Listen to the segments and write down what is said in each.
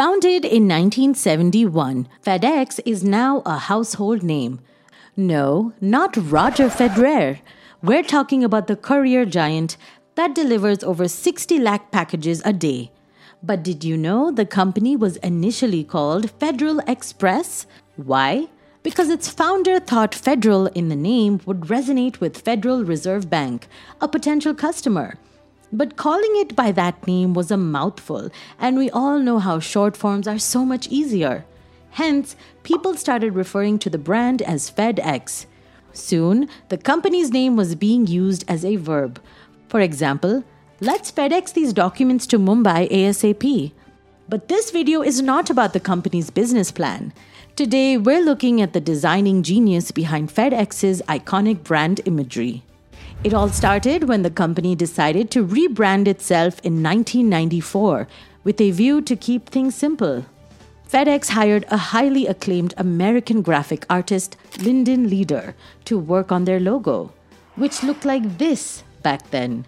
Founded in 1971, FedEx is now a household name. No, not Roger Federer. We're talking about the courier giant that delivers over 60 lakh packages a day. But did you know the company was initially called Federal Express? Why? Because its founder thought federal in the name would resonate with Federal Reserve Bank, a potential customer. But calling it by that name was a mouthful, and we all know how short forms are so much easier. Hence, people started referring to the brand as FedEx. Soon, the company's name was being used as a verb. For example, let's FedEx these documents to Mumbai ASAP. But this video is not about the company's business plan. Today, we're looking at the designing genius behind FedEx's iconic brand imagery. It all started when the company decided to rebrand itself in 1994 with a view to keep things simple. FedEx hired a highly acclaimed American graphic artist, Lindon Leader, to work on their logo, which looked like this back then.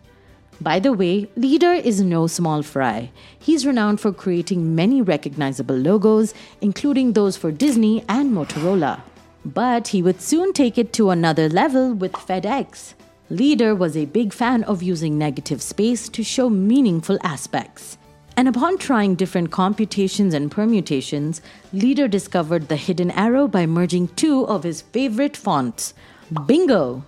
By the way, Leader is no small fry. He's renowned for creating many recognizable logos, including those for Disney and Motorola. But he would soon take it to another level with FedEx. Leader was a big fan of using negative space to show meaningful aspects. And upon trying different computations and permutations, Leader discovered the hidden arrow by merging two of his favorite fonts. Bingo!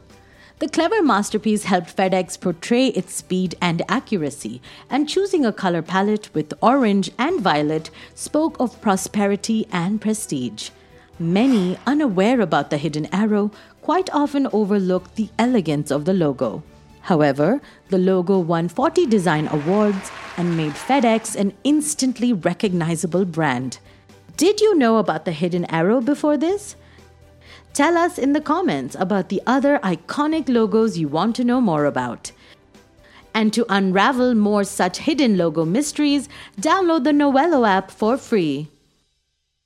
The clever masterpiece helped FedEx portray its speed and accuracy, and choosing a color palette with orange and violet spoke of prosperity and prestige. Many, unaware about the hidden arrow, quite often overlook the elegance of the logo. However, the logo won 40 design awards and made FedEx an instantly recognizable brand. Did you know about the hidden arrow before this? Tell us in the comments about the other iconic logos you want to know more about. And to unravel more such hidden logo mysteries, download the Novello app for free.